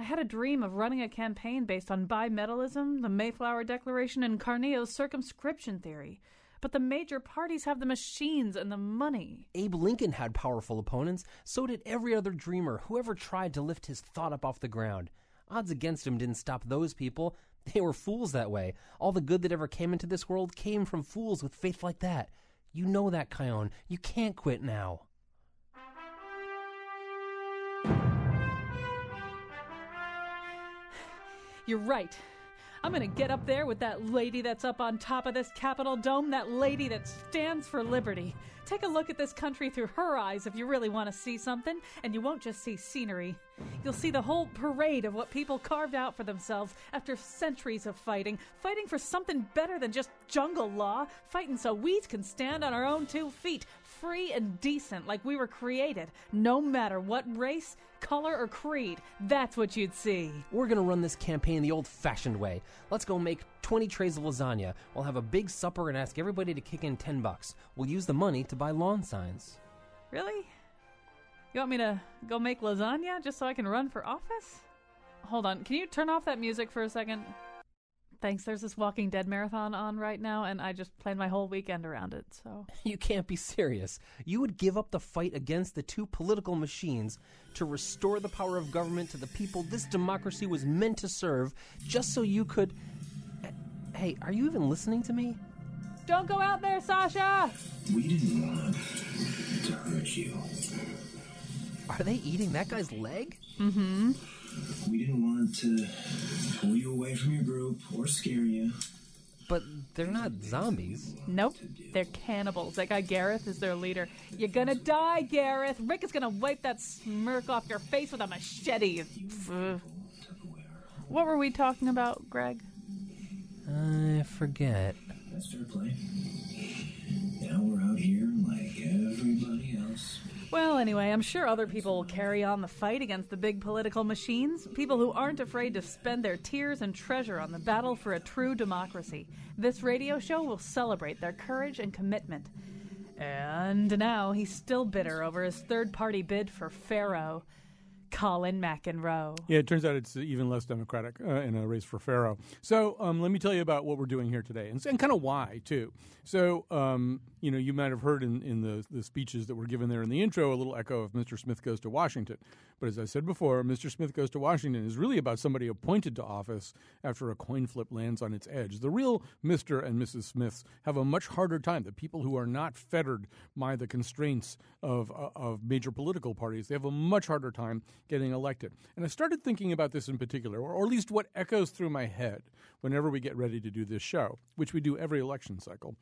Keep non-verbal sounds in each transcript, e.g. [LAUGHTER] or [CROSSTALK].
I had a dream of running a campaign based on bimetallism, the Mayflower Declaration, and Carneiro's circumscription theory. But the major parties have the machines and the money. Abe Lincoln had powerful opponents, so did every other dreamer who ever tried to lift his thought up off the ground. Odds against him didn't stop those people. [LAUGHS] They were fools that way. All the good that ever came into this world came from fools with faith like that. You know that, Kion. You can't quit now. You're right. I'm gonna get up there with that lady that's up on top of this Capitol dome, that lady that stands for liberty. Take a look at this country through her eyes if you really want to see something, and you won't just see scenery. You'll see the whole parade of what people carved out for themselves after centuries of fighting, fighting for something better than just jungle law, fighting so we can stand on our own two feet, free and decent like we were created, no matter what race, color, or creed. That's what you'd see. We're gonna run this campaign the old fashioned way. Let's go make 20 trays of lasagna. We'll have a big supper and ask everybody to kick in 10 bucks. We'll use the money to buy lawn signs. Really? You want me to go make lasagna just so I can run for office? Hold on, can you turn off that music for a second? Thanks, there's this Walking Dead marathon on right now, and I just planned my whole weekend around it, so. [LAUGHS] You can't be serious. You would give up the fight against the two political machines to restore the power of government to the people this democracy was meant to serve just so you could. Hey, are you even listening to me? Don't go out there, Sasha! We didn't want to hurt you. Are they eating that guy's leg? Mm-hmm. We didn't want to pull you away from your group or scare you. But they're not zombies. Nope, they're cannibals. That guy Gareth is their leader. You're gonna die, Gareth. Rick is gonna wipe that smirk off your face with a machete. What were we talking about, Greg? I forget. That's fair play. Now we're out here like everybody else. Well, anyway, I'm sure other people will carry on the fight against the big political machines. People who aren't afraid to spend their tears and treasure on the battle for a true democracy. This radio show will celebrate their courage and commitment. And now he's still bitter over his third party bid for Pharaoh. Colin McEnroe. Yeah, it turns out it's even less democratic uh, in a race for Pharaoh. So um, let me tell you about what we're doing here today and, and kind of why, too. So, um, you know, you might have heard in, in the, the speeches that were given there in the intro a little echo of Mr. Smith Goes to Washington. But as I said before, Mr. Smith Goes to Washington is really about somebody appointed to office after a coin flip lands on its edge. The real Mr. and Mrs. Smiths have a much harder time. The people who are not fettered by the constraints of, uh, of major political parties, they have a much harder time getting elected. And I started thinking about this in particular, or, or at least what echoes through my head whenever we get ready to do this show, which we do every election cycle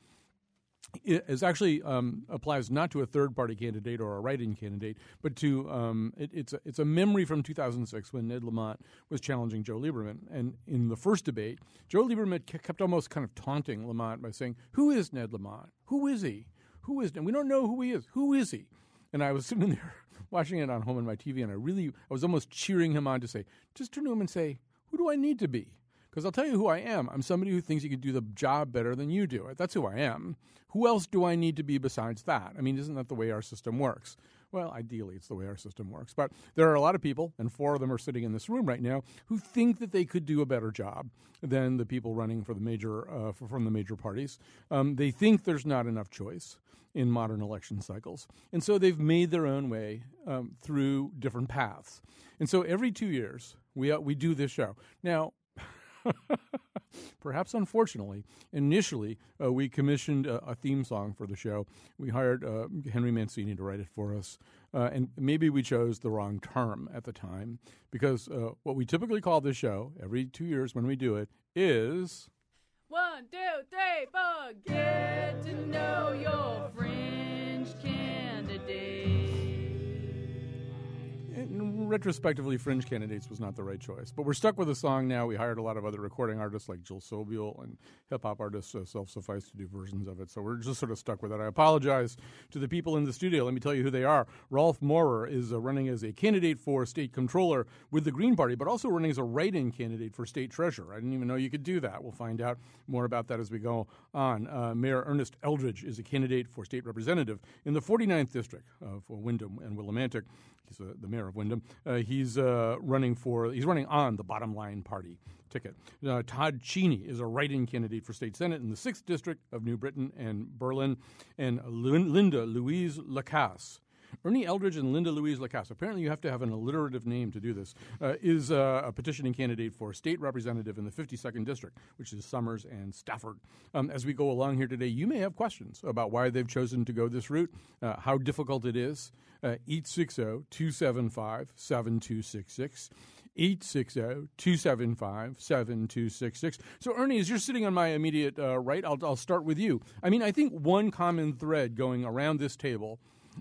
is actually um, applies not to a third party candidate or a write-in candidate, but to um, it, it's a, it's a memory from 2006 when Ned Lamont was challenging Joe Lieberman, and in the first debate, Joe Lieberman kept almost kind of taunting Lamont by saying, "Who is Ned Lamont? Who is he? Who is? And we don't know who he is. Who is he?" And I was [LAUGHS] sitting there watching it on home on my TV, and I really I was almost cheering him on to say, "Just turn to him and say, who do I need to be?" Because I'll tell you who I am. I'm somebody who thinks he could do the job better than you do. It. That's who I am. Who else do I need to be besides that? I mean, isn't that the way our system works? Well, ideally, it's the way our system works. But there are a lot of people, and four of them are sitting in this room right now, who think that they could do a better job than the people running for the major uh, for, from the major parties. Um, they think there's not enough choice in modern election cycles, and so they've made their own way um, through different paths. And so every two years, we uh, we do this show now. [LAUGHS] Perhaps unfortunately, initially uh, we commissioned a, a, theme song for the show. We hired uh, Henry Mancini to write it for us, uh, and maybe we chose the wrong term at the time because uh, what we typically call this show every two years when we do it is. One, two, three, four. Get to know your fringe candidate. Retrospectively, fringe candidates was not the right choice. But we're stuck with a song now. We hired a lot of other recording artists like Jill Sobule and hip hop artists uh, self suffice to do versions of it. So we're just sort of stuck with it. I apologize to the people in the studio. Let me tell you who they are. Rolf Maurer is uh, running as a candidate for state controller with the Green Party, but also running as a write in candidate for state treasurer. I didn't even know you could do that. We'll find out more about that as we go on. Uh, Mayor Ernest Eldridge is a candidate for state representative in the 49th district of Windham and Willimantic. He's uh, the mayor of Windham. Uh, he's uh, running for he's running on the Bottom Line Party ticket. Uh, Todd Cheney is a write-in candidate for state senate in the sixth district of New Britain and Berlin, and Linda Louise Lacasse Ernie Eldridge and Linda Louise Lacasse, apparently you have to have an alliterative name to do this, uh, is uh, a petitioning candidate for state representative in the 52nd District, which is Somers and Stafford. Um, as we go along here today, you may have questions about why they've chosen to go this route, uh, how difficult it is. Uh, 860 275 7266. 860-275-7266. So Ernie, as you're sitting on my immediate uh, right, I'll, I'll start with you. I mean, I think one common thread going around this table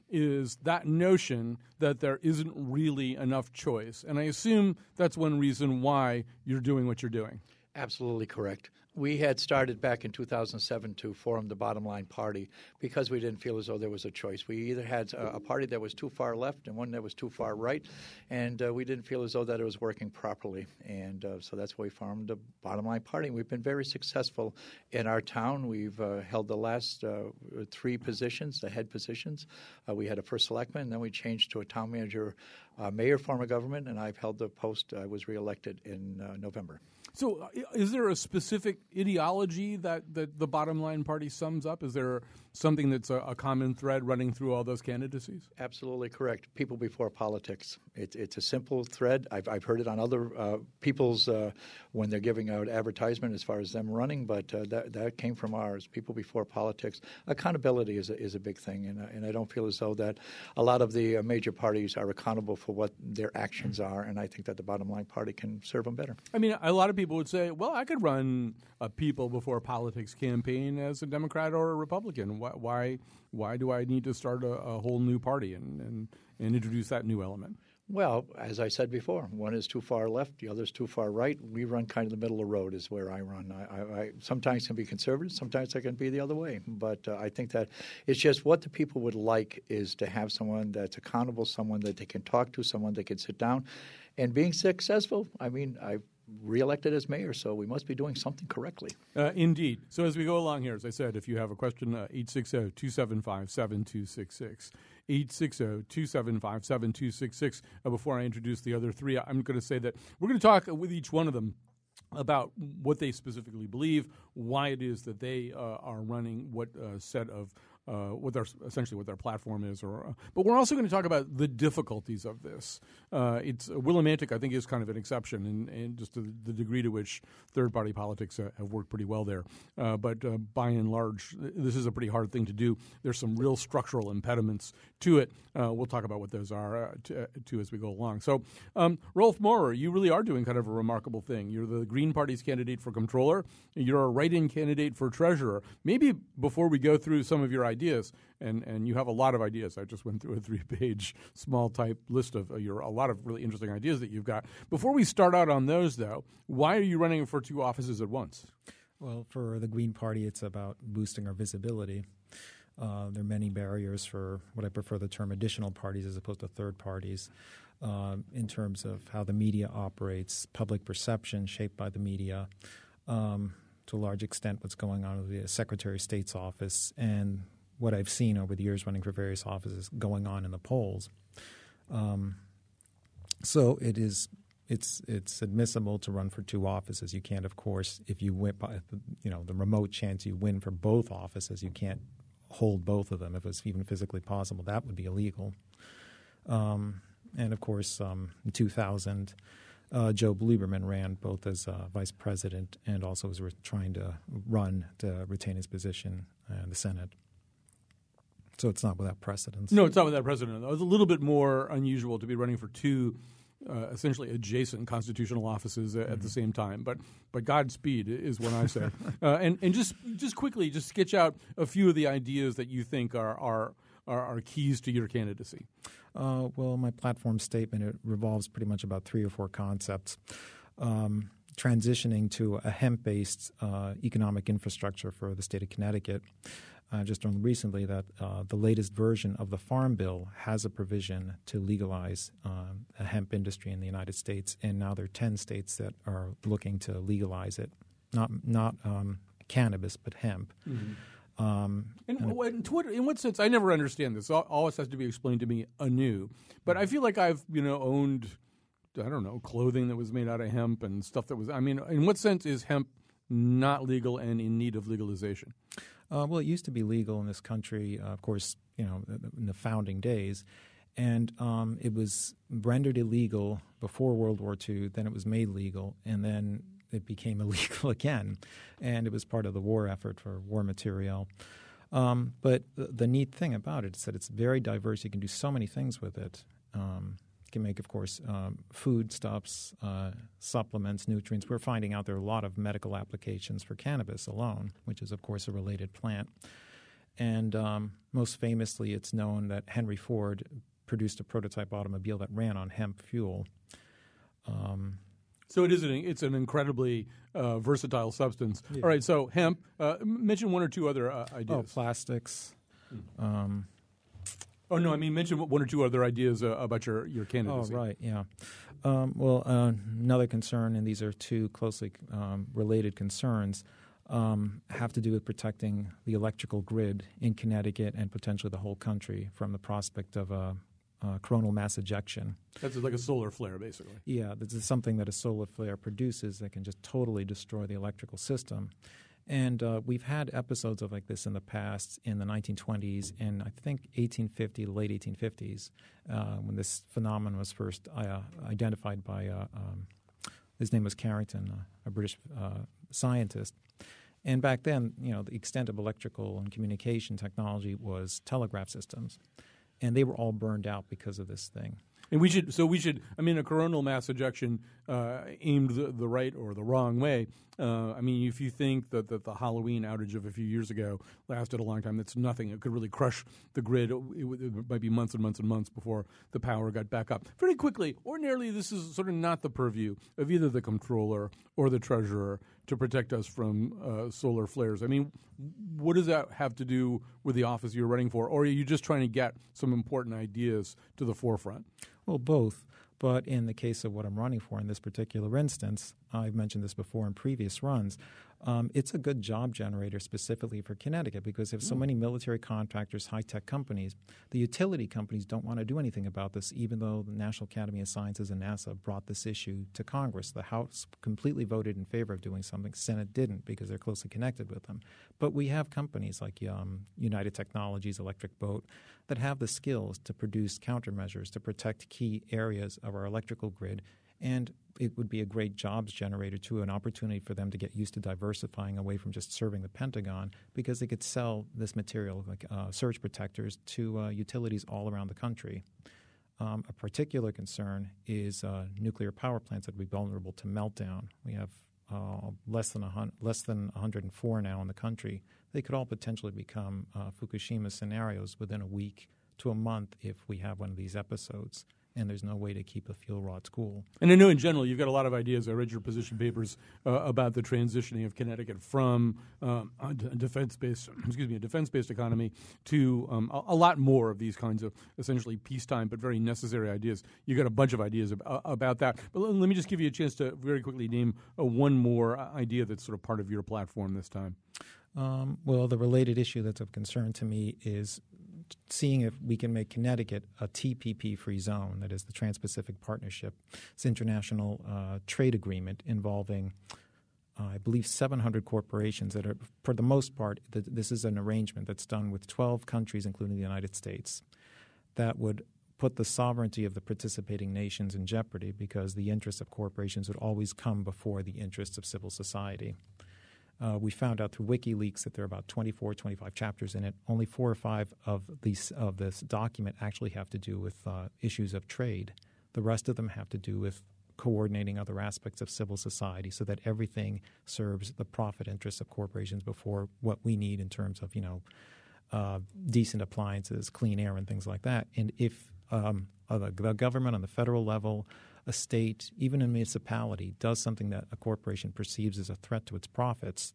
is that notion that there isn't really enough choice. And I assume that's one reason why you're doing what you're doing. Absolutely correct we had started back in 2007 to form the Bottom Line Party because we didn't feel as though there was a choice. We either had a, a party that was too far left and one that was too far right, and uh, we didn't feel as though that it was working properly. And uh, so that's why we formed the Bottom Line Party. We've been very successful in our town. We've uh, held the last uh, three positions, the head positions. Uh, we had a first selectman, and then we changed to a town manager, uh, mayor form of government, and I've held the post. I was reelected in November. So, uh, is there a specific ideology that, that the bottom line party sums up? Is there something that's a, a common thread running through all those candidacies? Absolutely correct. People before politics. It, it's a simple thread. I've, I've heard it on other uh, people's uh, when they're giving out advertisement as far as them running, but uh, that, that came from ours. People before politics. Accountability is a, is a big thing, and, uh, and I don't feel as though that a lot of the uh, major parties are accountable for what their actions are, and I think that the bottom line party can serve them better. I mean, a lot of people people would say, well, I could run a people before politics campaign as a Democrat or a Republican. Why, why, why do I need to start a, a whole new party and, and, and introduce that new element? Well, as I said before, one is too far left, the other is too far right. We run kind of the middle of the road, is where I run. I, I, I sometimes can be conservative, sometimes I can be the other way. But uh, I think that it's just what the people would like is to have someone that's accountable, someone that they can talk to, someone they can sit down. And being successful, I mean, I've reelected as mayor, so we must be doing something correctly. Uh, indeed. So as we go along here, as I said, if you have a question, 860 275 7266. 860 275 7266. Uh, before I introduce the other three, I'm going to say that we're going to talk with each one of them about what they specifically believe, why it is that they uh, are running what uh, set of uh, what their essentially what their platform is. Or, uh, but we're also going to talk about the difficulties of this. Uh, it's uh, Willimantic, I think, is kind of an exception, and, just the, the degree to which third party politics uh, have worked pretty well there. Uh, but by and large, this is a pretty hard thing to do. There's some real structural impediments to it. we'll talk about what those are to, to, as we go along. So, um, Rolf Maurer, you really are doing kind of a remarkable thing. You're the Green Party's candidate for controller. You're a write-in candidate for treasurer. Maybe before we go through some of your ideas, and, and you have a lot of ideas. I just went through a [LAUGHS] three page small type list of uh, your a lot of really interesting ideas that you've got. Before we start out on those, though, why are you running for two offices at once? Well, for the Green Party, it's about boosting our visibility. Uh, there are many barriers for what I prefer the term additional parties as opposed to third parties. Uh, in terms of how the media operates, public perception shaped by the media, um, to a large extent what's going on with the Secretary of State's office and what I've seen over the years running for various offices going on in the polls. Um, so it is it's it's admissible to run for two offices. You can't, of course, if you win, by you know the remote chance you win for both offices, you can't hold both of them if it's even physically possible. That would be illegal. Um, and of course, um, in 2000, uh, Joe Lieberman ran both as uh, vice president and also was re- trying to run to retain his position in the Senate. So it's not without precedence. No, it's not without precedent. It was a little bit more unusual to be running for two uh, essentially adjacent constitutional offices mm-hmm. at the mm-hmm. same time. But but Godspeed is what I say. [LAUGHS] uh, and and just just quickly, just sketch out a few of the ideas that you think are are are, are keys to your candidacy? Uh, well, my platform statement it revolves pretty much about three or four concepts. Um, transitioning to a hemp-based uh, economic infrastructure for the state of Connecticut. Uh, just recently that uh, the latest version of the Farm Bill has a provision to legalize um, a hemp industry in the United States, and now there are ten states that are looking to legalize it. Not not um, cannabis, but hemp. Mm-hmm. Um, in, what, what, in what sense? I never understand this. Always has to be explained to me anew. But I feel like I've you know owned I don't know clothing that was made out of hemp and stuff that was. I mean, in what sense is hemp not legal and in need of legalization? Uh, well, it used to be legal in this country, uh, of course, you know, in the founding days. And um, it was rendered illegal before World War II, then it was made legal, and then it became [LAUGHS] illegal again. And it was part of the war effort for war material. Um, but the, the, neat thing about it is that it's very diverse. You can do so many things with it. Um, can make, of course, um, foodstuffs, uh, supplements, nutrients. We're finding out there are a lot of medical applications for cannabis alone, which is, of course, a related plant. And um, most famously, it's known that Henry Ford produced a prototype automobile that ran on hemp fuel. Um, so it is an it's an incredibly uh, versatile substance. Yeah. All right, so hemp. Uh, mention one or two other uh, ideas. Oh, plastics. Mm. Oh no, I mean mention one or two other ideas uh, about your your candidacy. Oh right, yeah. Um, well, uh, another concern, and these are two closely um, related concerns, um, have to do with protecting the electrical grid in Connecticut and potentially the whole country from the prospect of a, a coronal mass ejection. That's like a solar flare, basically. Yeah, this is something that a solar flare produces that can just totally destroy the electrical system. And uh, we've had episodes of like this in the past in the 1920s and I think 1850, late 1850s, uh, when this phenomenon was first uh, identified by, uh, um, his name was Carrington, uh, a British uh, scientist. And back then, you know, the extent of electrical and communication technology was telegraph systems. And they were all burned out because of this thing. And we should, so we should, I mean, a coronal mass ejection uh, aimed the, the, right or the wrong way. Uh, I mean, if you think that, that the Halloween outage of a few years ago lasted a long time, that's nothing. It could really crush the grid. It, it, might be months and months and months before the power got back up. Very quickly, ordinarily, this is sort of not the purview of either the comptroller or the treasurer to protect us from uh, solar flares. I mean, what does that have to do with the office you're running for? Or are you just trying to get some important ideas to the forefront? Well, both. But in the case of what I'm running for in this particular instance, I've mentioned this before in previous runs, um, it's a good job generator specifically for Connecticut because if so mm. many military contractors, high tech companies, the utility companies don't want to do anything about this, even though the National Academy of Sciences and NASA brought this issue to Congress. The House completely voted in favor of doing something, Senate didn't because they're closely connected with them. But we have companies like um, United Technologies, Electric Boat, that have the skills to produce countermeasures to protect key areas of our electrical grid and it would be a great jobs generator too, an opportunity for them to get used to diversifying away from just serving the Pentagon because they could sell this material, like uh, surge protectors, to uh, utilities all around the country. Um, a particular concern is uh, nuclear power plants that would be vulnerable to meltdown. We have uh, less than a less than 104 now in the country. They could all potentially become uh, Fukushima scenarios within a week to a month if we have one of these episodes and there's no way to keep the fuel rods cool. And I know in general you've got a lot of ideas. I read your position papers uh, about the transitioning of Connecticut from um, a defense-based, [CLEARS THROAT] excuse me, a defense-based economy to um, a, a, lot more of these kinds of essentially peacetime but very necessary ideas. You've got a bunch of ideas ab- uh, about that. But l- let me just give you a chance to very quickly name uh, one more uh, idea that's sort of part of your platform this time. Um, well, the related issue that's of concern to me is seeing if we can make Connecticut a TPP free zone, that is the Trans Pacific Partnership. It's an international uh, trade agreement involving, uh, I believe, 700 corporations that are, for the most part, th- this is an arrangement that's done with 12 countries, including the United States, that would put the sovereignty of the participating nations in jeopardy because the interests of corporations would always come before the interests of civil society. Uh, we found out through WikiLeaks that there are about 24, 25 chapters in it. Only four or five of these of this document actually have to do with uh, issues of trade. The rest of them have to do with coordinating other aspects of civil society, so that everything serves the profit interests of corporations before what we need in terms of you know uh, decent appliances, clean air, and things like that. And if um, the, the government on the federal level, a state, even a municipality, does something that a corporation perceives as a threat to its profits,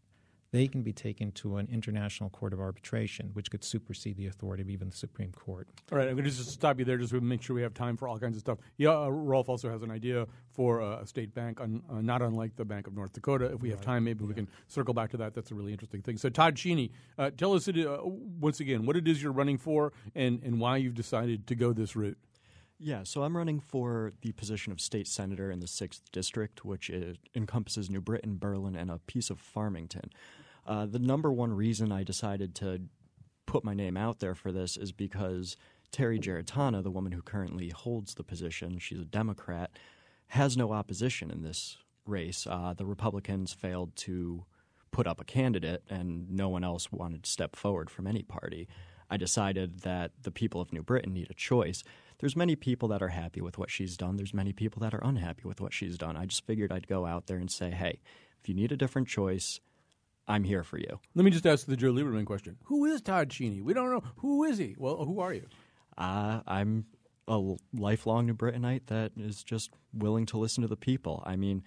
they can be taken to an international court of arbitration, which could supersede the authority of even the Supreme Court. All right, I'm going to just stop you there just to make sure we have time for all kinds of stuff. Yeah, uh, Rolf also has an idea for uh, a state bank, un, uh, not unlike the Bank of North Dakota. If we have time, maybe we can circle back to that. That's a really interesting thing. So, Todd Cheney, uh, tell us it, uh, once again what it is you're running for and, and why you've decided to go this route. Yeah, so I'm running for the position of state senator in the 6th District, which encompasses New Britain, Berlin, and a piece of Farmington. Uh, the number one reason I decided to put my name out there for this is because Terry Gerratana, the woman who currently holds the position, she's a Democrat, has no opposition in this race. Uh, the Republicans failed to put up a candidate, and no one else wanted to step forward from any party. I decided that the people of New Britain need a choice. There's many people that are happy with what she's done. There's many people that are unhappy with what she's done. I just figured I'd go out there and say, hey, if you need a different choice, I'm here for you. Let me just ask the Joe Lieberman question. Who is Todd Cheney? We don't know. Who is he? Well, who are you? Uh, I'm a lifelong New Britanite that is just willing to listen to the people. I mean,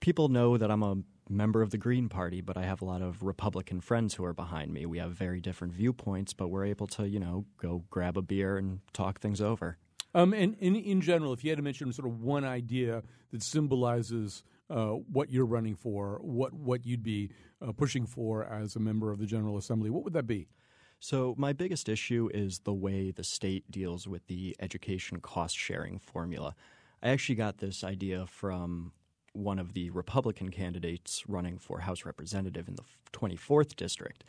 people know that I'm a member of the Green Party, but I have a lot of Republican friends who are behind me. We have very different viewpoints, but we're able to, you know, go grab a beer and talk things over. Um, and, and in general, if you had to mention sort of one idea that symbolizes uh, what you're running for, what what you'd be uh, pushing for as a member of the General Assembly, what would that be? So, my biggest issue is the way the state deals with the education cost sharing formula. I actually got this idea from one of the Republican candidates running for House Representative in the 24th District.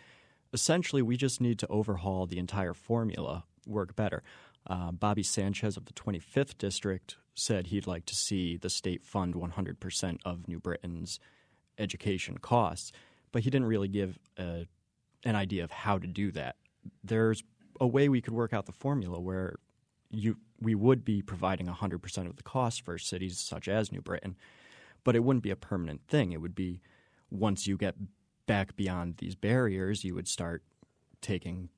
Essentially, we just need to overhaul the entire formula, work better. Uh, Bobby Sanchez of the 25th District said he'd like to see the state fund 100% of New Britain's education costs, but he didn't really give a, an idea of how to do that. There's a way we could work out the formula where you we would be providing 100% of the cost for cities such as New Britain, but it wouldn't be a permanent thing. It would be once you get back beyond these barriers, you would start taking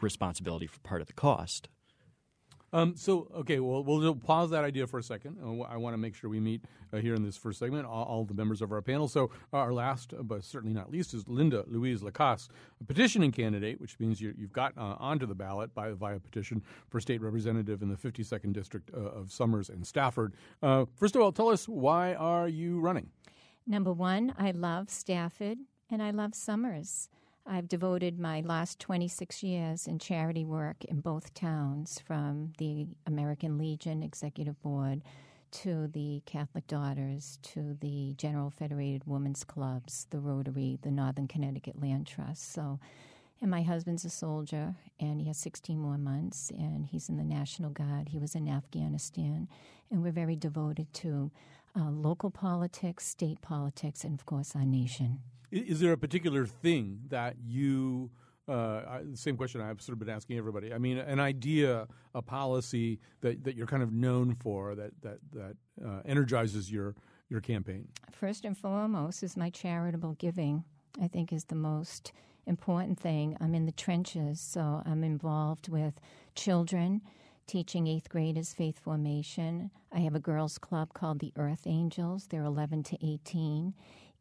responsibility for part of the cost. Um, so, okay, well, we'll pause that idea for a second. Uh, I want to make sure we meet uh, here in this first segment all, all, the members of our panel. So, our last, uh, but certainly not least, is Linda Louise Lacasse, a petitioning candidate, which means you, have got uh, onto the ballot by via petition for state representative in the 52nd district uh, of Somers and Stafford. Uh, first of all, tell us why are you running? Number one, I love Stafford and I love Somers. I've devoted my last 26 years in charity work in both towns, from the American Legion Executive Board to the Catholic Daughters to the General Federated Women's Clubs, the Rotary, the Northern Connecticut Land Trust. So, and my husband's a soldier, and he has 16 more months, and he's in the National Guard. He was in Afghanistan, and we're very devoted to uh, local politics, state politics, and of course, our nation. Is there a particular thing that you uh, same question I've sort of been asking everybody. I mean, an idea, a policy that, that you're kind of known for that that that uh, energizes your your campaign. First and foremost is my charitable giving. I think is the most important thing. I'm in the trenches, so I'm involved with children, teaching eighth graders faith formation. I have a girls' club called the Earth Angels. They're 11 to 18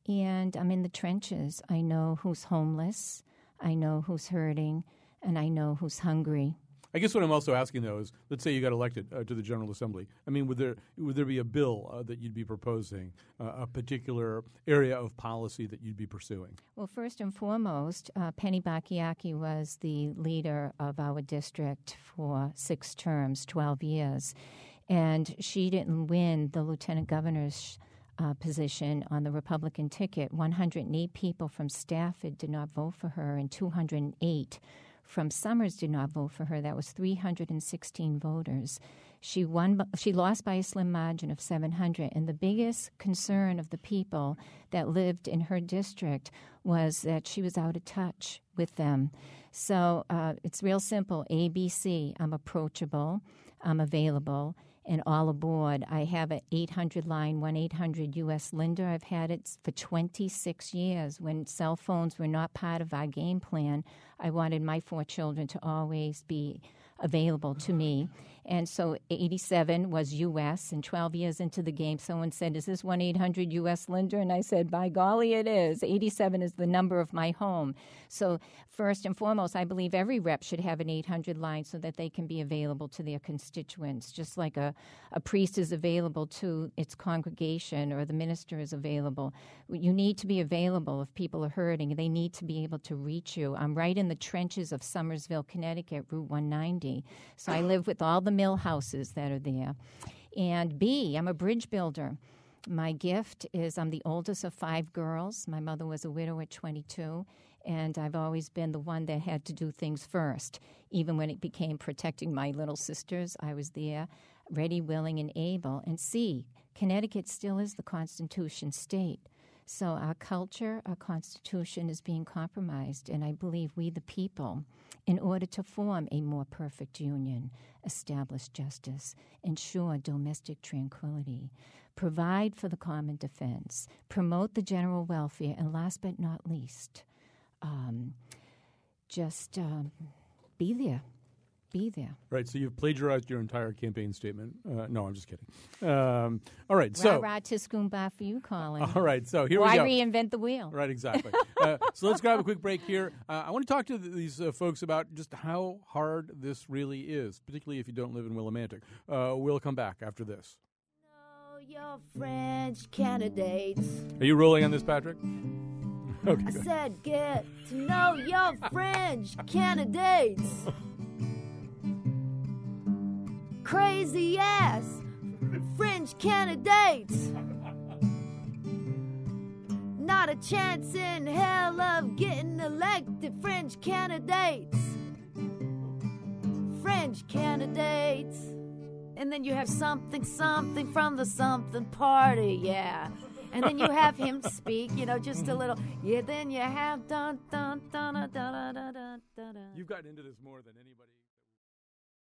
and I'm in the trenches. I know who's homeless, I know who's hurting, and I know who's hungry. I guess what I'm also asking though is, let's say you got elected uh, to the General Assembly. I mean, would there would there be a bill uh, that you'd be proposing, uh, a particular area of policy that you'd be pursuing? Well, first and foremost, uh, Penny Bacchiochi was the leader of our district for six terms, twelve years, and she didn't win the lieutenant governor's uh, position on the Republican ticket. 108 people from Stafford did not vote for her, and 208 from Somers did not vote for her. That was 316 voters. She won. She lost by a slim margin of 700. And the biggest concern of the people that lived in her district was that she was out of touch with them. So uh, it's real simple. ABC. I'm approachable. I'm available and all aboard. I have an 800 line, 1 800 US Linda. I've had it for 26 years. When cell phones were not part of our game plan, I wanted my four children to always be available to me. And so 87 was US, and 12 years into the game, someone said, Is this 1 800 US Linda? And I said, By golly, it is. 87 is the number of my home. So, first and foremost, I believe every rep should have an 800 line so that they can be available to their constituents, just like a, a priest is available to its congregation or the minister is available. You need to be available if people are hurting. They need to be able to reach you. I'm right in the trenches of Somersville, Connecticut, Route 190. So I live with all the mill houses that are there. And B, I'm a bridge builder. My gift is I'm the oldest of five girls. My mother was a widow at 22, and I've always been the one that had to do things first. Even when it became protecting my little sisters, I was there, ready, willing, and able. And C, Connecticut still is the Constitution state. So our culture, our Constitution is being compromised, and I believe we, the people, in order to form a more perfect union, establish justice, ensure domestic tranquility, provide for the common defense, promote the general welfare, and last but not least, um, just um, be there. Be there. Right, so you've plagiarized your entire campaign statement. Uh, no, I'm just kidding. Um, all right, so Rah, rah, tiskumba for you, Colin. all right, so here Why we go. Why reinvent the wheel? Right, exactly. uh, so let's grab a quick break here. Uh, I want to talk to th- these uh, folks about just how hard this really is, particularly if you don't live in Willimantic. Uh, we'll come back after this. No, know your French candidates. Are you rolling on this, Patrick? [LAUGHS] Okay. I said, get to know your French candidates. [LAUGHS] crazy ass fringe candidates. Not a chance in hell of getting elected, fringe candidates. Fringe candidates. And then you have something, something from the something party, yeah. And then you have him [LAUGHS] speak, you know, just a little. Yeah, then you have dun dun dun dun dun dun dun. dun. You've gotten into this more than anybody.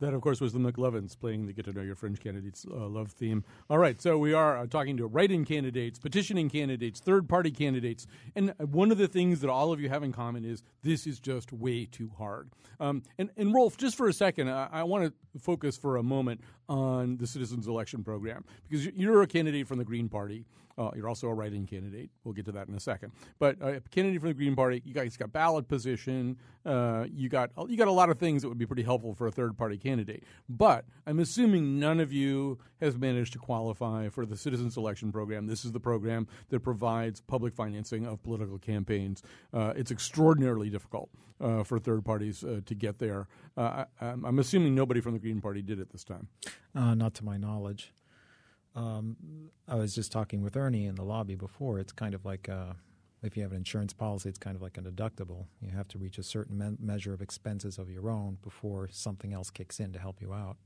That, of course, was the McLovins playing the Get to Know Your Fringe Candidates uh, love theme. All right, so we are uh, talking to write in candidates, petitioning candidates, third party candidates. And uh, one of the things that all of you have in common is this is just way too hard. Um, and, and Rolf, just for a second, I, I want to focus for a moment on the Citizens Election Program because you're a candidate from the Green Party. Uh, you're also a write-in candidate. We'll get to that in a second. But uh, a candidate from the Green Party, you guys got ballot position. Uh, you got you got a lot of things that would be pretty helpful for a third-party candidate. But I'm assuming none of you has managed to qualify for the Citizens Election Program. This is the program that provides public financing of political campaigns. Uh, it's extraordinarily difficult uh, for third parties uh, to get there. I, I'm assuming nobody from the Green Party did it this time. Uh, not to my knowledge. Um, I was just talking with Ernie in the lobby before. It's kind of like uh, if you have an insurance policy, it's kind of like a deductible. You have to reach a certain me- measure of expenses of your own before something else kicks in to help you out.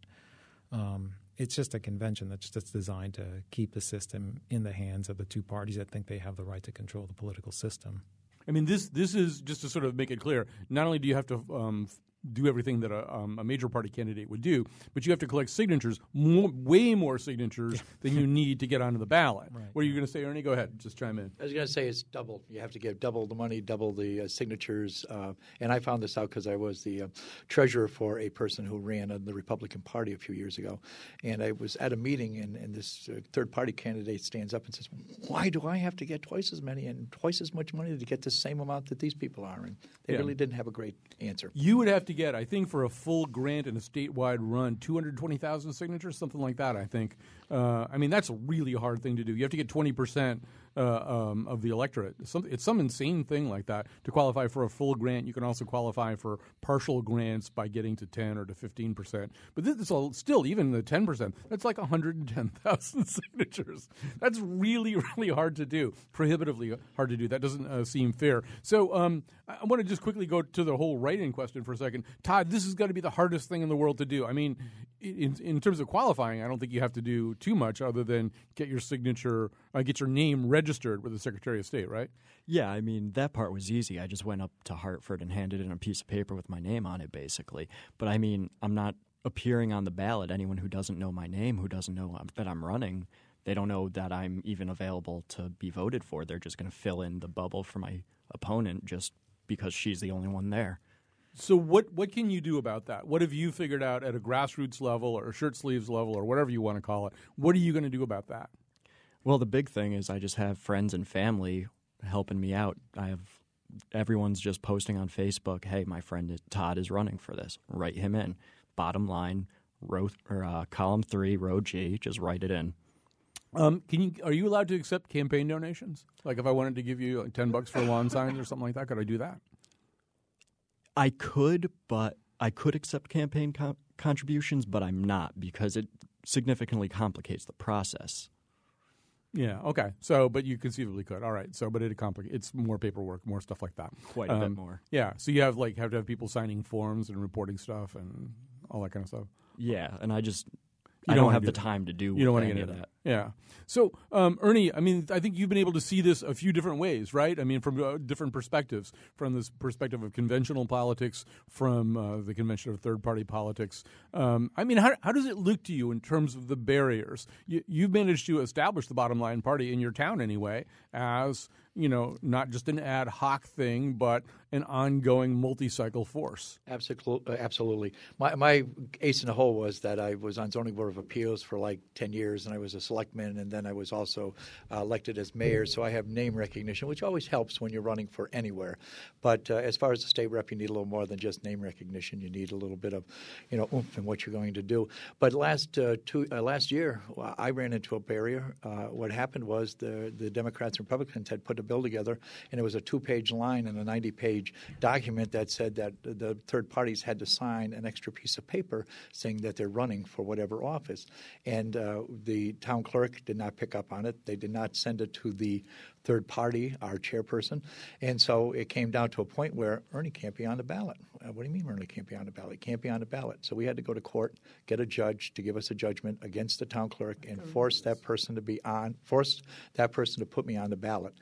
Um, it's just a convention that's just designed to keep the system in the hands of the two parties that think they have the right to control the political system. I mean, this this is just to sort of make it clear. Not only do you have to um, do everything that a, um, a major party candidate would do, but you have to collect signatures, more, way more signatures than you need to get onto the ballot. What are you going to say, Ernie? Go ahead, just chime in. I was going to say it's double. You have to give double the money, double the uh, signatures. Uh, and I found this out because I was the uh, treasurer for a person who ran in the Republican Party a few years ago. And I was at a meeting, and, and this uh, third party candidate stands up and says, Why do I have to get twice as many and twice as much money to get the same amount that these people are? And they Yeah. really didn't have a great answer. You would have to get, I think, for a full grant and a statewide run, 220,000 signatures, something like that, I think. Uh, I mean, that's a really hard thing to do. You have to get 20% uh, um, of the electorate. Some, it's some insane thing like that. To qualify for a full grant, you can also qualify for partial grants by getting to 10 or to 15 percent. But this is all, still, even the 10 percent, that's like 110,000 [LAUGHS] signatures. That's really, really hard to do, prohibitively hard to do. That doesn't uh, seem fair. So um, I want to just quickly go to the whole write-in question for a second. Todd, this is going to be the hardest thing in the world to do. I mean, in, in terms of qualifying, I don't think you have to do too much other than get your signature, uh, get your name registered with the Secretary of State, right? Yeah, I mean, that part was easy. I just went up to Hartford and handed in a piece of paper with my name on it, basically. But I mean, I'm not appearing on the ballot. Anyone who doesn't know my name, who doesn't know that I'm running, they don't know that I'm even available to be voted for. They're just going to fill in the bubble for my opponent just because she's the only one there. So what what can you do about that? What have you figured out at a grassroots level or shirt sleeves level or whatever you want to call it? What are you going to do about that? Well, the big thing is I just have friends and family helping me out. I have everyone's just posting on Facebook, "Hey, my friend Todd is running for this. Write him in." Bottom line, row or uh, column three, row G, just write it in. Um, can you are you allowed to accept campaign donations? Like if I wanted to give you like ten bucks for lawn signs or something like that, could I do that? I could, but I could accept campaign co- contributions, but I'm not because it significantly complicates the process. Yeah. Okay. So, but you conceivably could. All right. So, but it complicates. It's more paperwork, more stuff like that. Quite a um, bit more. Yeah. So you have like have to have people signing forms and reporting stuff and all that kind of stuff. Yeah, and I just I don't, don't have do the that. time to do. You don't want to get into that. Yeah. So, um, Ernie, I mean, I think you've been able to see this a few different ways, right? I mean, from uh, different perspectives, from this perspective of conventional politics, from uh, the convention of third-party politics. Um, I mean, how, how does it look to you in terms of the barriers? You, you've managed to establish the bottom line party in your town, anyway, as you know, not just an ad hoc thing, but an ongoing multi-cycle force. Absolutely, absolutely. My, my ace in the hole was that I was on zoning board of appeals for like ten years, and I was a selectman, and then I was also uh, elected as mayor. So I have name recognition, which always helps when you're running for anywhere. But uh, as far as the state rep, you need a little more than just name recognition. You need a little bit of, you know, oomph in what you're going to do. But last uh, two uh, last year, I ran into a barrier. Uh, what happened was the the Democrats and Republicans had put bill together, and it was a two-page line in a 90-page document that said that the third parties had to sign an extra piece of paper saying that they're running for whatever office. And uh, the town clerk did not pick up on it. They did not send it to the third party, our chairperson. And so it came down to a point where Ernie can't be on the ballot. Uh, what do you mean Ernie can't be on the ballot? He can't be on the ballot. So we had to go to court, get a judge to give us a judgment against the town clerk, and force that person to be on, force that person to put me on the ballot.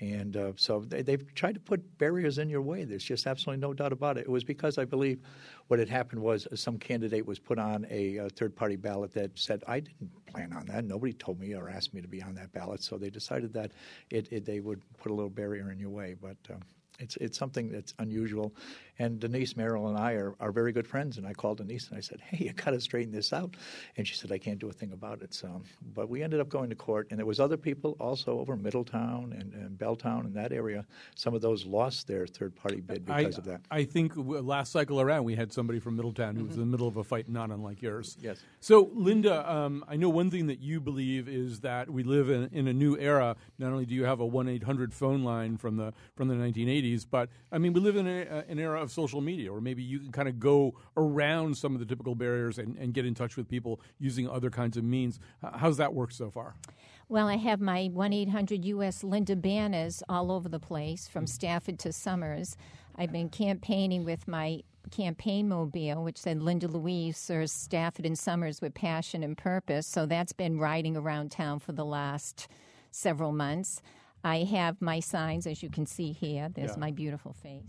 And uh, so they, have tried to put barriers in your way. There's just absolutely no doubt about it. It was because I believe what had happened was some candidate was put on a, a third party ballot that said, I didn't plan on that. Nobody told me or asked me to be on that ballot. So they decided that it, it, they would put a little barrier in your way. But um, it's it's something that's unusual. And Denise Merrill and I are, are very good friends. And I called Denise and I said, "Hey, you [LAUGHS] got to straighten this out." And she said, "I can't do a thing about it." So, but we ended up going to court, and there was other people also over Middletown and, and Belltown in that area. Some of those lost their third party bid because I, of that. I think last cycle around we had somebody from Middletown who was mm-hmm. in the middle of a fight, not unlike yours. Yes. So, Linda, um, I know one thing that you believe is that we live in, in a new era. Not only do you have a one eight hundred phone line from the from the 1980s, but I mean we live in a, an era of social media, or maybe you can kind of go around some of the typical barriers and, and get in touch with people using other kinds of means. How's that work so far? Well, I have my 1 800 US Linda banners all over the place, from mm-hmm. Stafford to Somers. I've been campaigning with my campaign mobile, which said Linda Louise serves Stafford and Somers with passion and purpose. So that's been riding around town for the last several months. I have my signs, as you can see here. There's yeah. my beautiful face.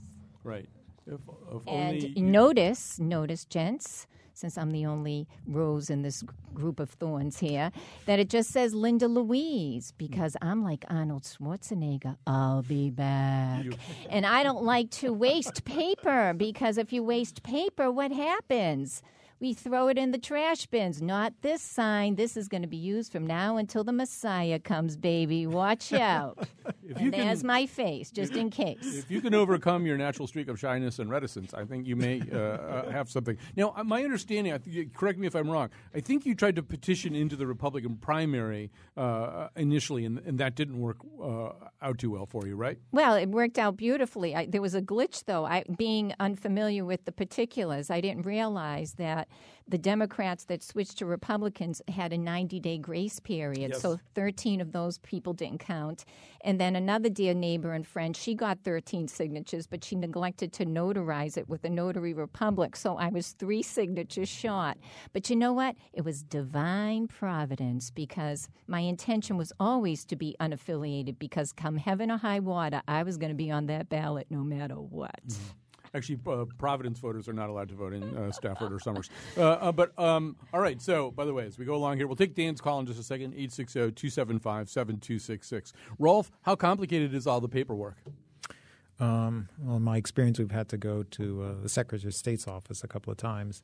Right. If, if and notice, notice, gents, since I'm the only rose in this group of thorns here, that it just says Linda Louise because I'm like Arnold Schwarzenegger. I'll be back. and I don't like to waste paper because if you waste paper, what happens? We throw it in the trash bins. Not this sign. This is going to be used from now until the Messiah comes, baby. Watch out. [LAUGHS] If and can- there's my face, just in case. If you can overcome your natural streak of shyness and reticence, I think you may uh, uh, have something. Now, uh, my understanding, correct me if I'm wrong, I think you tried to petition into the Republican primary uh, initially, and, and that didn't work uh, out too well for you, right? Well, it worked out beautifully. I, there was a glitch, though. I, being unfamiliar with the particulars, I didn't realize that the Democrats that switched to Republicans had a 90 day grace period. Yes. So 13 of those people didn't count. And then another dear neighbor and friend, she got 13 signatures, but she neglected to notarize it with the Notary Republic. So I was three signatures short. But you know what? It was divine providence because my intention was always to be unaffiliated because come heaven or high water, I was going to be on that ballot no matter what. Mm-hmm. Actually, uh, Providence voters are not allowed to vote in uh, Stafford or Somers. Uh, uh, but um, all right. So, by the way, as we go along here, we'll take Dan's call in just a second 860 275 7266. Rolf, how complicated is all the paperwork? Um, well, in my experience, we've had to go to uh, the Secretary of State's office a couple of times.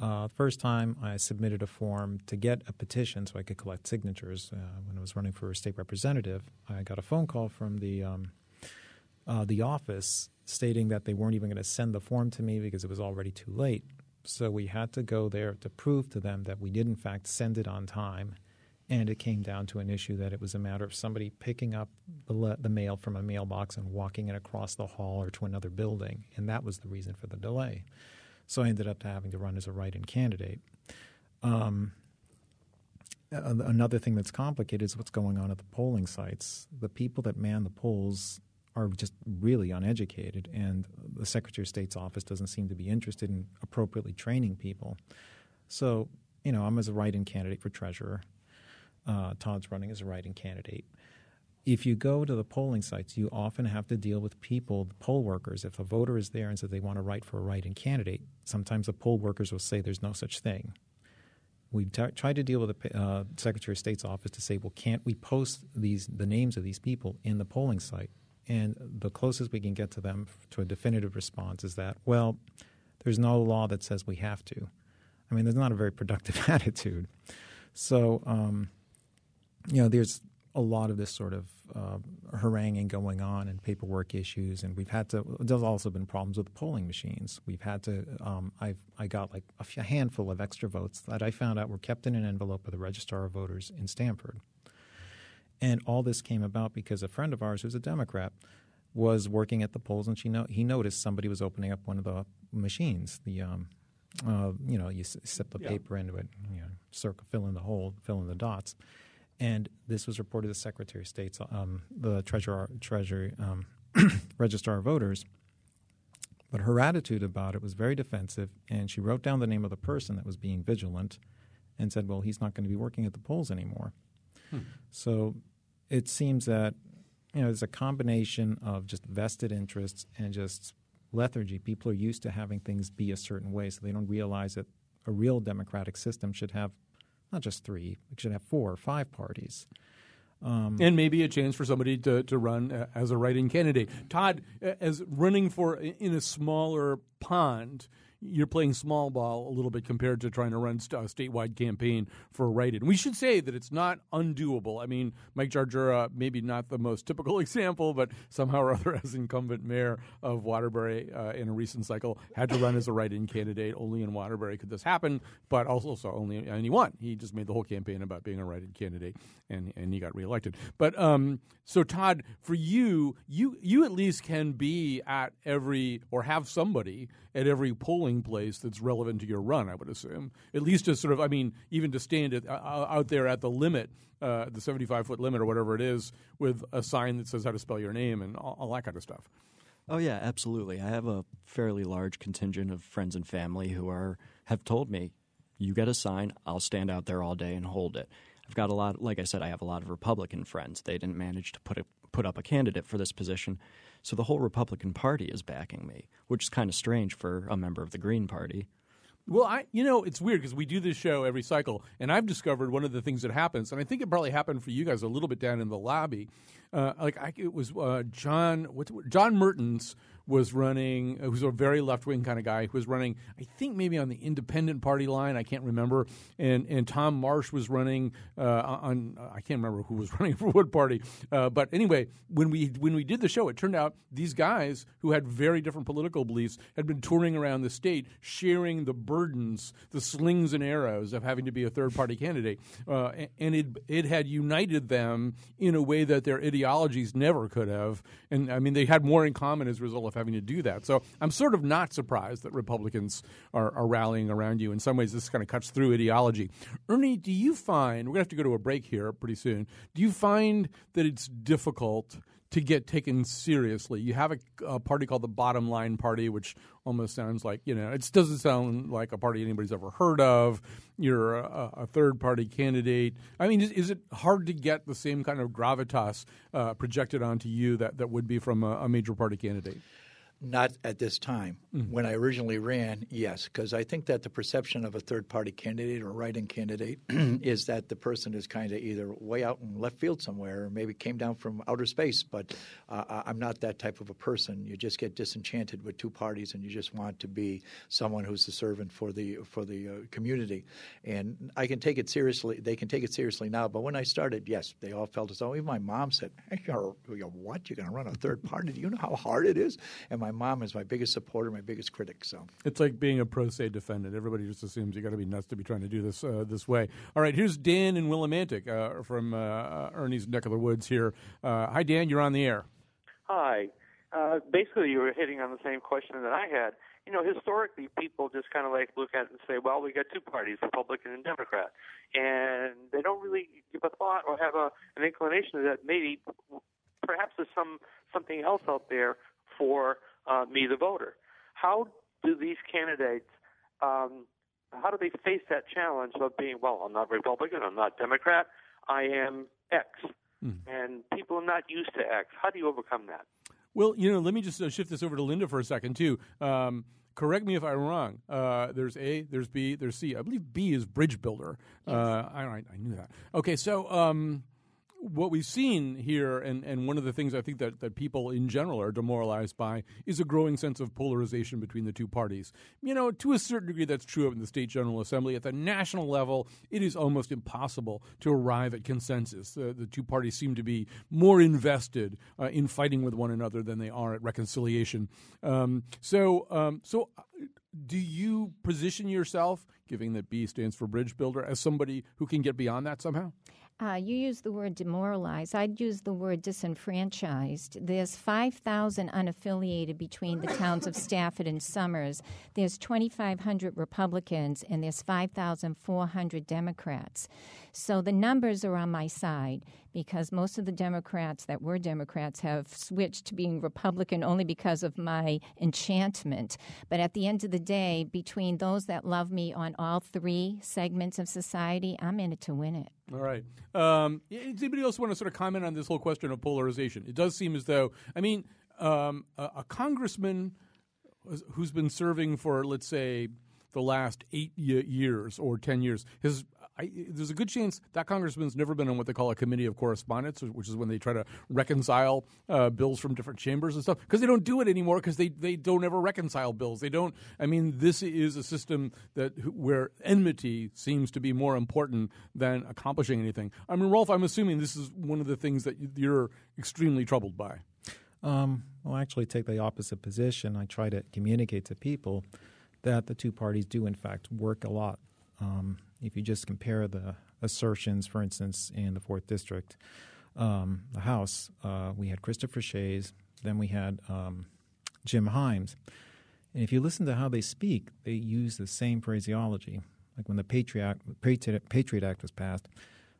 Uh, first time, I submitted a form to get a petition so I could collect signatures. Uh, when I was running for state representative, I got a phone call from the um, uh, the office stating that they weren't even going to send the form to me because it was already too late. So we had to go there to prove to them that we did in fact send it on time, and it came down to an issue that it was a matter of somebody picking up the, le- the mail from a mailbox and walking it across the hall or to another building, and that was the reason for the delay. So I ended up having to run as a write-in candidate. Um, another thing that's complicated is what's going on at the polling sites. The people that man the polls are just really uneducated, and the Secretary of State's office doesn't seem to be interested in appropriately training people. So, you know, I'm as a write-in candidate for treasurer. Uh, Todd's running as a write-in candidate. If you go to the polling sites, you often have to deal with people, the poll workers. If a voter is there and says they want to write for a write-in candidate, sometimes the poll workers will say there's no such thing. We've t- tried to deal with the uh, Secretary of State's office to say, well, can't we post these the names of these people in the polling site? And the closest we can get to them to a definitive response is that, well, there's no law that says we have to. I mean, there's not a very productive [LAUGHS] attitude. So, um, you know, there's a lot of this sort of uh, haranguing going on and paperwork issues, and we've had to. There's also been problems with polling machines. We've had to. Um, I've I got like a handful of extra votes that I found out were kept in an envelope of the registrar of voters in Stamford, and all this came about because a friend of ours who's a Democrat was working at the polls, and she no- he noticed somebody was opening up one of the machines. The um, uh, you know, you s- slip the Yeah. paper into it, you know, circle, fill in the hole, fill in the dots. And this was reported to the Secretary of State's, um, the Treasurer, Treasury, um, [COUGHS] Registrar of Voters. But her attitude about it was very defensive, and she wrote down the name of the person that was being vigilant and said, well, he's not going to be working at the polls anymore. Hmm. So it seems that you know there's a combination of just vested interests and just lethargy. People are used to having things be a certain way, so they don't realize that a real democratic system should have not just three, it should have four or five parties. Um, and maybe a chance for somebody to, to run uh, as a write-in candidate. Todd, as running for in a smaller pond, you're playing small ball a little bit compared to trying to run a statewide campaign for a write-in. We should say that it's not undoable. I mean, Mike Jarjura, maybe not the most typical [LAUGHS] example, but somehow or other, [LAUGHS] as incumbent mayor of Waterbury uh, in a recent cycle, had to run as a write-in candidate. Only in Waterbury could this happen, but also so only and he won. He just made the whole campaign about being a write-in candidate, and and he got reelected. But um, so Todd, for you, you you at least can be at every or have somebody at every polling place that's relevant to your run. I would assume at least to sort of, I mean, even to stand at, uh, out there at the limit, uh, the seventy-five foot limit or whatever it is, with a sign that says how to spell your name and all, all that kind of stuff. Oh yeah, absolutely. I have a fairly large contingent of friends and family who are have told me, "You get a sign, I'll stand out there all day and hold it." I've got a lot, like I said, I have a lot of Republican friends. They didn't manage to put a, put up a candidate for this position, so the whole Republican Party is backing me, which is kind of strange for a member of the Green Party. Well, I you know it's weird because we do this show every cycle, and I've discovered one of the things that happens, and I think it probably happened for you guys a little bit down in the lobby. Uh, like I, it was uh, John John Mertens was running, who's a very left wing kind of guy, who was running, I think maybe on the independent party line, I can't remember. And and Tom Marsh was running uh, on, I can't remember who was [LAUGHS] running for what party. Uh, but anyway, when we when we did the show, it turned out these guys who had very different political beliefs had been touring around the state, sharing the burdens, the slings and arrows of having to be a third party candidate, uh, and it it had united them in a way that their ideologies never could have. And I mean, they had more in common as a result of having to do that. So I'm sort of not surprised that Republicans are, are rallying around you. In some ways, this kind of cuts through ideology. Ernie, do you find, we're going to have to go to a break here pretty soon, do you find that it's difficult? to get taken seriously. You have a, a, party called the Bottom Line Party, which almost sounds like you know it doesn't sound like a party anybody's ever heard of. You're a, a third party candidate. I mean, is, is, it hard to get the same kind of gravitas uh, projected onto you that, that would be from a, a major party candidate? Not at this time. Mm-hmm. When I originally ran, yes, because I think that the perception of a third party candidate or write in candidate [CLEARS THROAT] is that the person is kind of either way out in left field somewhere or maybe came down from outer space. But uh, I'm not that type of a person. You just get disenchanted with two parties and you just want to be someone who's a servant for the, for the uh, community. And I can take it seriously. They can take it seriously now. But when I started, yes, they all felt as though, even my mom said, hey, you're, you're what? You're going to run a third party? Do you know how hard it is? And my mom is my biggest supporter, my biggest critic. So it's like being a pro se defendant. Everybody just assumes you got to be nuts to be trying to do this uh, this way. All right, here's Dan in Willimantic uh, from uh, Ernie's neck of the woods here. Uh, hi, Dan. You're on the air. Hi. Uh, basically, you were hitting on the same question that I had. You know, historically, people just kind of like look at it and say, "Well, we got two parties, Republican and Democrat," and they don't really give a thought or have a, an inclination that maybe, perhaps, there's some something else out there for uh, me, the voter. How do these candidates, um, how do they face that challenge of being, well, I'm not Republican, I'm not Democrat, I am X, mm. and people are not used to X. How do you overcome that? Well, you know, let me just uh, shift this over to Linda for a second too. Um, correct me if I'm wrong. Uh, there's A, there's B, there's C. I believe B is bridge builder. Yes. Uh, I, I, knew that. Okay, so um, what we've seen here, and, and one of the things I think that, that people in general are demoralized by, is a growing sense of polarization between the two parties. You know, to a certain degree, that's true in the State General Assembly. At the national level, it is almost impossible to arrive at consensus. Uh, the two parties seem to be more invested uh, in fighting with one another than they are at reconciliation. Um, so, um, so uh, do you position yourself, given that B stands for bridge builder, as somebody who can get beyond that somehow? Uh, you use the word demoralized. I'd use the word disenfranchised. There's 5,000 unaffiliated between the towns of Stafford and Somers. There's 2,500 Republicans, and there's 5,400 Democrats. So the numbers are on my side because most of the Democrats that were Democrats have switched to being Republican only because of my enchantment. But at the end of the day, between those that love me on all three segments of society, I'm in it to win it. All right. Um, does anybody else want to sort of comment on this whole question of polarization? It does seem as though, I mean, um, a, a congressman who's been serving for, let's say, the last eight years or 10 years has I, there's a good chance that congressman's never been on what they call a committee of correspondence, which is when they try to reconcile uh, bills from different chambers and stuff. Because they don't do it anymore because they, they don't ever reconcile bills. They don't. I mean, this is a system that where enmity seems to be more important than accomplishing anything. I mean, Rolf, I'm assuming this is one of the things that you're extremely troubled by. Um, I actually take the opposite position. I try to communicate to people that the two parties do, in fact, work a lot. Um, if you just compare the assertions, for instance, in the fourth district, um, the House, uh, we had Christopher Shays, then we had um, Jim Himes. And if you listen to how they speak, they use the same phraseology. Like when the Patriot Patriot Act was passed,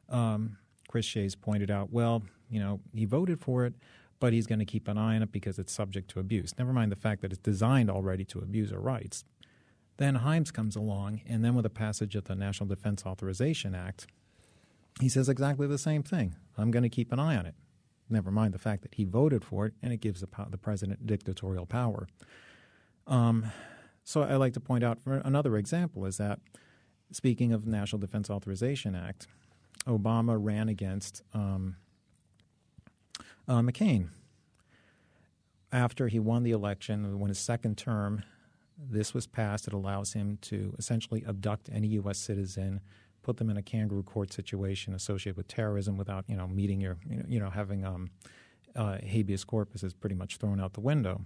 um, Chris Shays pointed out, well, you know, he voted for it, but he's going to keep an eye on it because it's subject to abuse. Never mind the fact that it's designed already to abuse our rights. Then Himes comes along, and then with the passage of the National Defense Authorization Act, he says exactly the same thing. I'm going to keep an eye on it. Never mind the fact that he voted for it, and it gives the, the president dictatorial power. Um, so I like to point out for another example is that speaking of National Defense Authorization Act, Obama ran against um, Uh, McCain, after he won the election, won his second term, this was passed. It allows him to essentially abduct any U.S. citizen, put them in a kangaroo court situation associated with terrorism without, you know, meeting your, you know, you know having um, uh, habeas corpus is pretty much thrown out the window.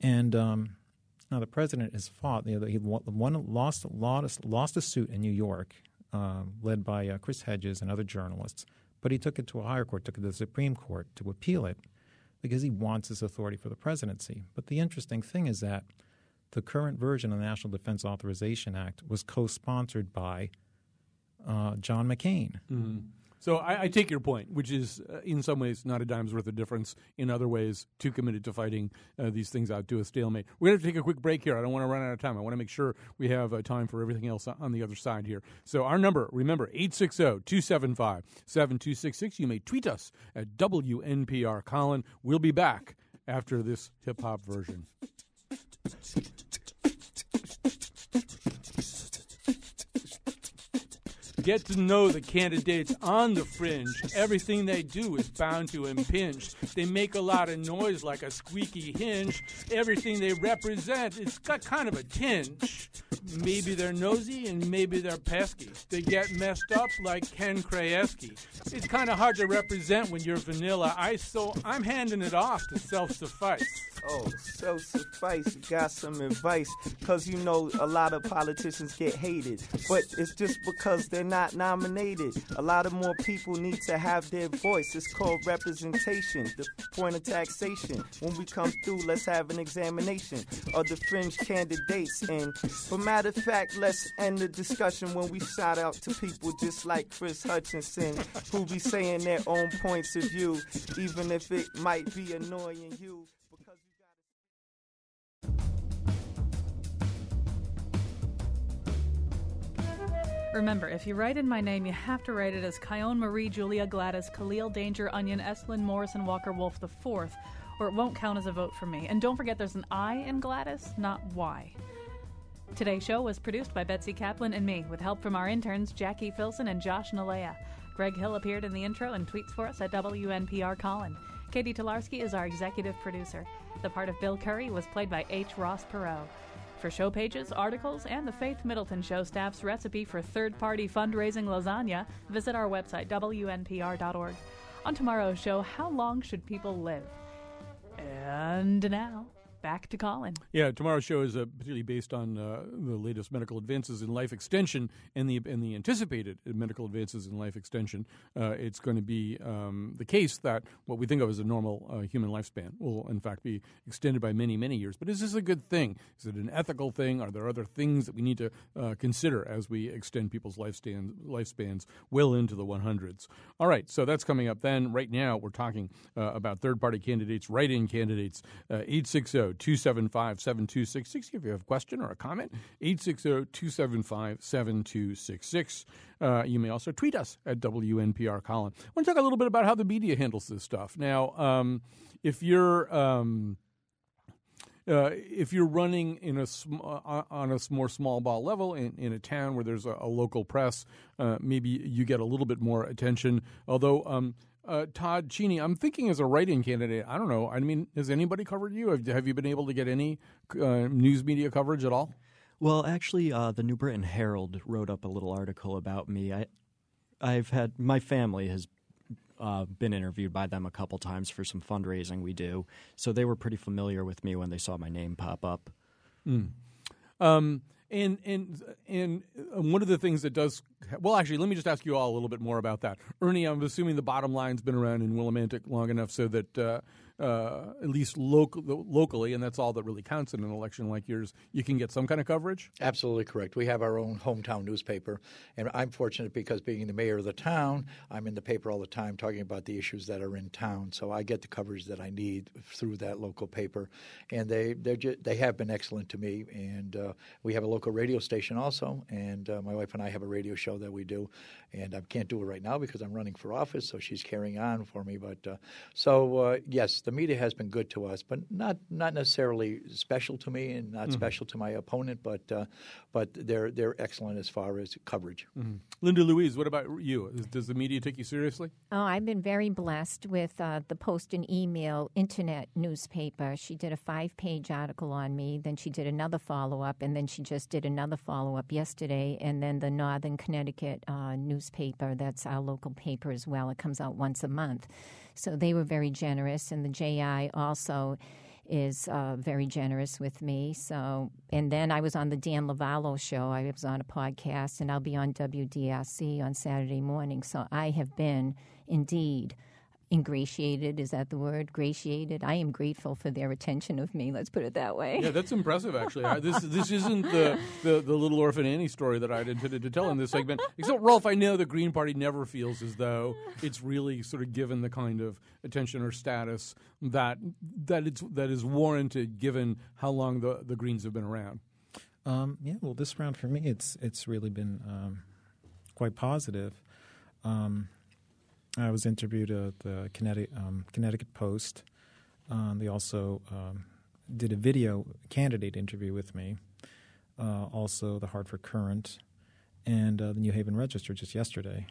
And um, now the president has fought. You know, he won, lost, lost, lost a suit in New York, uh, led by uh, Chris Hedges and other journalists, but he took it to a higher court, took it to the Supreme Court to appeal it because he wants his authority for the presidency. But the interesting thing is that the current version of the National Defense Authorization Act was co-sponsored by uh, John McCain. Mm-hmm. So I, I, take your point, which is uh, in some ways not a dime's worth of difference. In other ways, too committed to fighting uh, these things out to a stalemate. We're going to take a quick break here. I don't want to run out of time. I want to make sure we have uh, time for everything else on the other side here. So our number, remember, 860-275-7266. You may tweet us at WNPR Colin. We'll be back after this hip-hop version. [LAUGHS] Get to know the candidates on the fringe. Everything they do is bound to impinge. They make a lot of noise like a squeaky hinge. Everything they represent, it's got kind of a tinge. Maybe they're nosy and maybe they're pesky. They get messed up like Ken Krayeske. It's kind of hard to represent when you're vanilla ice, so I'm handing it off to self suffice. Oh, self suffice. Got some advice. Cause you know a lot of politicians get hated. But it's just because they're not nominated. A lot of more people need to have their voice. It's called representation, the point of taxation. When we come through, let's have an examination of the fringe candidates. And for matter of fact, let's end the discussion when we shout out to people just like Chris Hutchinson, who be saying their own points of view, even if it might be annoying you. Remember, if you write in my name, you have to write it as Chion Marie Julia Gladys Khalil Danger Onion Estlin Morrison Walker Wolf IV, or it won't count as a vote for me. And don't forget there's an I in Gladys, not Y. Today's show was produced by Betsy Kaplan and me, with help from our interns Jackie Filson and Josh Nalea. Greg Hill appeared in the intro and tweets for us at WNPR Colin. Catie Talarski is our executive producer. The part of Bill Curry was played by H. Ross Perot. For show pages, articles, and the Faith Middleton Show staff's recipe for third party fundraising lasagna, visit our website, WNPR.org. On tomorrow's show, how long should people live? And now, back to Colin. Yeah, tomorrow's show is uh, particularly based on uh, the latest medical advances in life extension and the and the anticipated medical advances in life extension. Uh, it's going to be um, the case that what we think of as a normal uh, human lifespan will, in fact, be extended by many many years. But is this a good thing? Is it an ethical thing? Are there other things that we need to uh, consider as we extend people's lifespan, lifespans well into the 100s? All right, so that's coming up. Then right now we're talking uh, about third party candidates, write in candidates. Eight six zero. 275 7266. If you have a question or a comment, 860 275 7266. Uh, you may also tweet us at WNPR Colin. I want to talk a little bit about how the media handles this stuff. Now, um, if you're. Um, uh, if you're running in a sm- uh, on a more small ball level in, in a town where there's a, a local press, uh, maybe you get a little bit more attention. Although um, uh, Todd Cheney, I'm thinking as a write-in candidate. I don't know. I mean, has anybody covered you? Have, have you been able to get any uh, news media coverage at all? Well, actually, uh, the New Britain Herald wrote up a little article about me. I, I've had my family has uh, been interviewed by them a couple times for some fundraising we do, so they were pretty familiar with me when they saw my name pop up. Mm. Um, and and and one of the things that does well, actually, let me just ask you all a little bit more about that, Ernie. I'm assuming the bottom line's been around in Willimantic long enough so that uh, uh, at least local, locally, and that's all that really counts in an election like yours, you can get some kind of coverage? Absolutely correct. We have our own hometown newspaper, and I'm fortunate because being the mayor of the town, I'm in the paper all the time talking about the issues that are in town. So I get the coverage that I need through that local paper, and they they have been excellent to me. And uh, we have a local radio station also, and uh, my wife and I have a radio show that we do, and I can't do it right now because I'm running for office, so she's carrying on for me. But uh, so uh, yes the media has been good to us, but not not necessarily special to me and not Mhm. special to my opponent, but uh, but they're they're excellent as far as coverage. Mhm. Linda Louise, what about you? Does the media take you seriously? Oh, I've been very blessed with uh, the Post and Email internet newspaper. She did a five page article on me, then she did another follow up, and then she just did another follow up yesterday. And then the Northern Connecticut uh, newspaper, that's our local paper as well, it comes out once a month. So they were very generous, and the JI also is uh, very generous with me. So, and then I was on the Dan Lovallo show. I was on a podcast, and I'll be on WDRC on Saturday morning. So I have been indeed ingratiated. Is that the word? Gratiated. I am grateful for their attention of me. Let's put it that way. Yeah, that's impressive. Actually, I, this this isn't the, the the little orphan Annie story that I'd intended to tell in this segment. Except, Rolf, I know the Green Party never feels as though it's really sort of given the kind of attention or status that that it's that is warranted given how long the the Greens have been around. Um, yeah, well, this round for me, it's it's really been um, quite positive. Um, I was interviewed at the Connecticut, um, Connecticut Post. Um, they also um, did a video candidate interview with me. Uh, also, the Hartford Courant and uh, the New Haven Register just yesterday.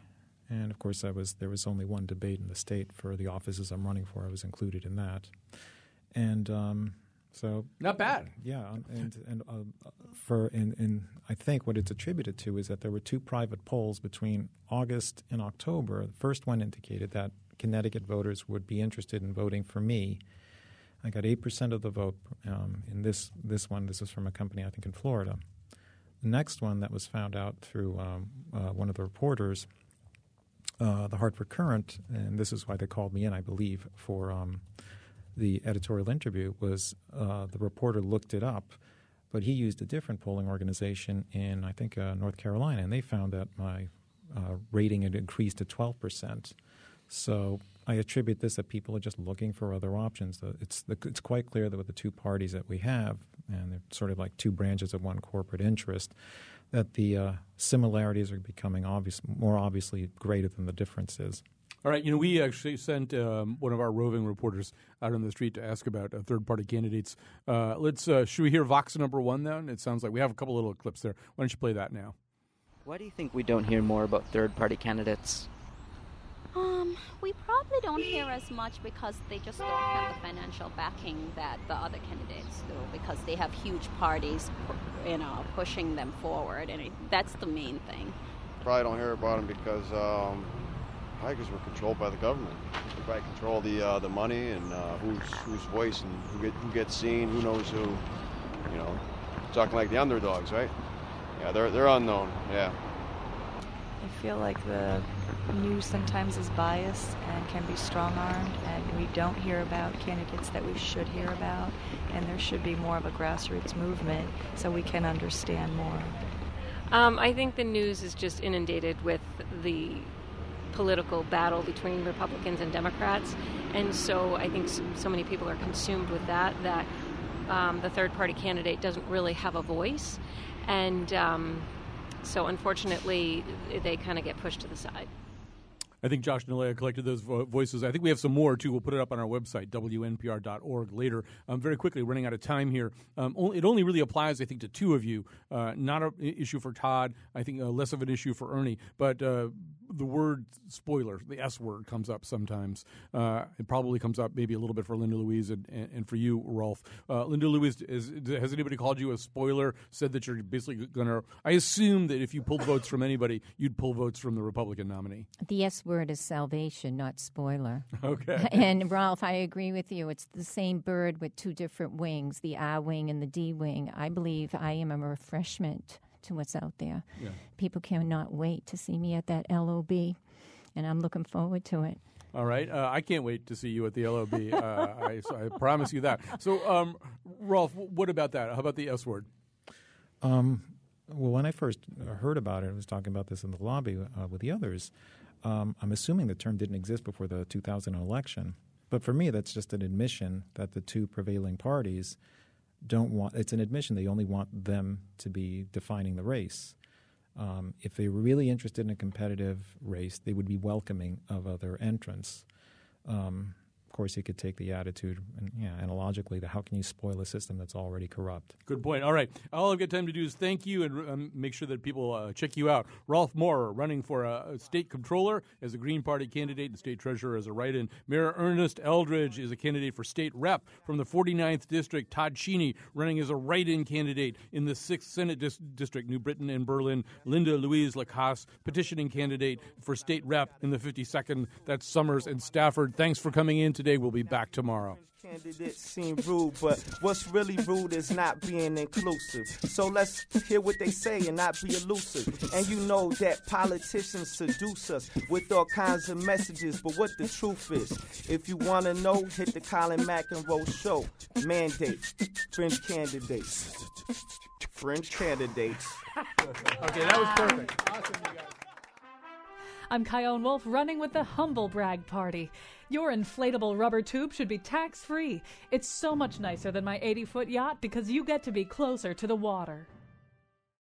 And of course, I was there was only one debate in the state for the offices I'm running for. I was included in that, and um, so Not bad. yeah, um, and and uh, for and, and I think what it's attributed to is that there were two private polls between August and October. The first one indicated that Connecticut voters would be interested in voting for me. I got eight percent of the vote um, in this this one. This is from a company I think in Florida. The next one that was found out through um, uh, one of the reporters, uh, the Hartford Courant, and this is why they called me in, I believe, for um, the editorial interview, was uh, the reporter looked it up, but he used a different polling organization in, I think, uh, North Carolina, and they found that my uh, rating had increased to 12%. So I attribute this that people are just looking for other options. It's, it's quite clear that with the two parties that we have, and they're sort of like two branches of one corporate interest, that the uh, similarities are becoming obvious, more obviously greater than the differences. All right, you know, we actually sent um, one of our roving reporters out on the street to ask about uh, third-party candidates. Uh, let's uh, should we hear Vox number one? Then it sounds like we have a couple little clips there. Why don't you play that now? Why do you think we don't hear more about third party candidates? Um, we probably don't hear as much because they just don't have the financial backing that the other candidates do because they have huge parties, you know, pushing them forward, and it, that's the main thing. Probably don't hear about them because um, probably were controlled by the government. We probably control the uh, the money and uh, who's whose voice and who get who gets seen, who knows who. You know, talking like the underdogs, right? Yeah, they're they're unknown. Yeah. I feel like the news sometimes is biased and can be strong armed, and we don't hear about candidates that we should hear about, and there should be more of a grassroots movement so we can understand more. Um, I think the news is just inundated with the political battle between Republicans and Democrats, and so I think so, many people are consumed with that that um, the third party candidate doesn't really have a voice, and um, so unfortunately they kind of get pushed to the side. I think Josh Nalea collected those vo- voices. I think we have some more too. We'll put it up on our website, wnpr.org, later. Um, very quickly, running out of time here. Um, only, it only really applies, I think, to two of you. Uh, not an issue for Todd. I think uh, less of an issue for Ernie. But uh, the word spoiler, the S word, comes up sometimes. Uh, it probably comes up maybe a little bit for Linda Louise and, and, for you, Rolf. Uh, Linda Louise, is, has anybody called you a spoiler? Said that you're basically going to. I assume that if you pulled votes from anybody, you'd pull votes from the Republican nominee. The S word is salvation, not spoiler. [LAUGHS] Okay. [LAUGHS] And Ralph, I agree with you. It's the same bird with two different wings, the I wing and the D wing. I believe I am a refreshment to what's out there. Yeah. People cannot wait to see me at that LOB, and I'm looking forward to it. All right. Uh, I can't wait to see you at the LOB. Uh, I, so I promise you that. So, um, Rolf, what about that? How about the S word? Um, well, when I first heard about it, I was talking about this in the lobby uh, with the others. Um, I'm assuming the term didn't exist before the 2000 election. But for me, that's just an admission that the two prevailing parties don't want. It's an admission they only want them to be defining the race. Um, if they were really interested in a competitive race, they would be welcoming of other entrants. Um, of course, you could take the attitude and yeah, analogically, to how can you spoil a system that's already corrupt? Good point. All right. All I've got time to do is thank you and um, make sure that people uh, check you out. Rolf Maurer, running for a, state controller as a Green Party candidate and state treasurer as a write in. Mayor Ernest Eldridge is a candidate for state rep from the 49th District. Todd Cheney, running as a write in candidate in the 6th Senate dis- District, New Britain and Berlin. Linda Louise Lacasse, petitioning candidate for state rep in the 52nd. That's Somers and Stafford. Thanks for coming in today. We'll be back tomorrow. Candidates seem rude, but what's really rude is not being inclusive. So let's hear what they say and not be elusive. And you know that politicians seduce us with all kinds of messages, but what the truth is, if you want to know, hit the Colin McEnroe show. Mandate, fringe candidates. Fringe candidates. okay, that was perfect. Awesome, you guys. I'm Chion Wolf running with the Humble Brag Party. Your inflatable rubber tube should be tax free. It's so much nicer than my 80 foot yacht because you get to be closer to the water.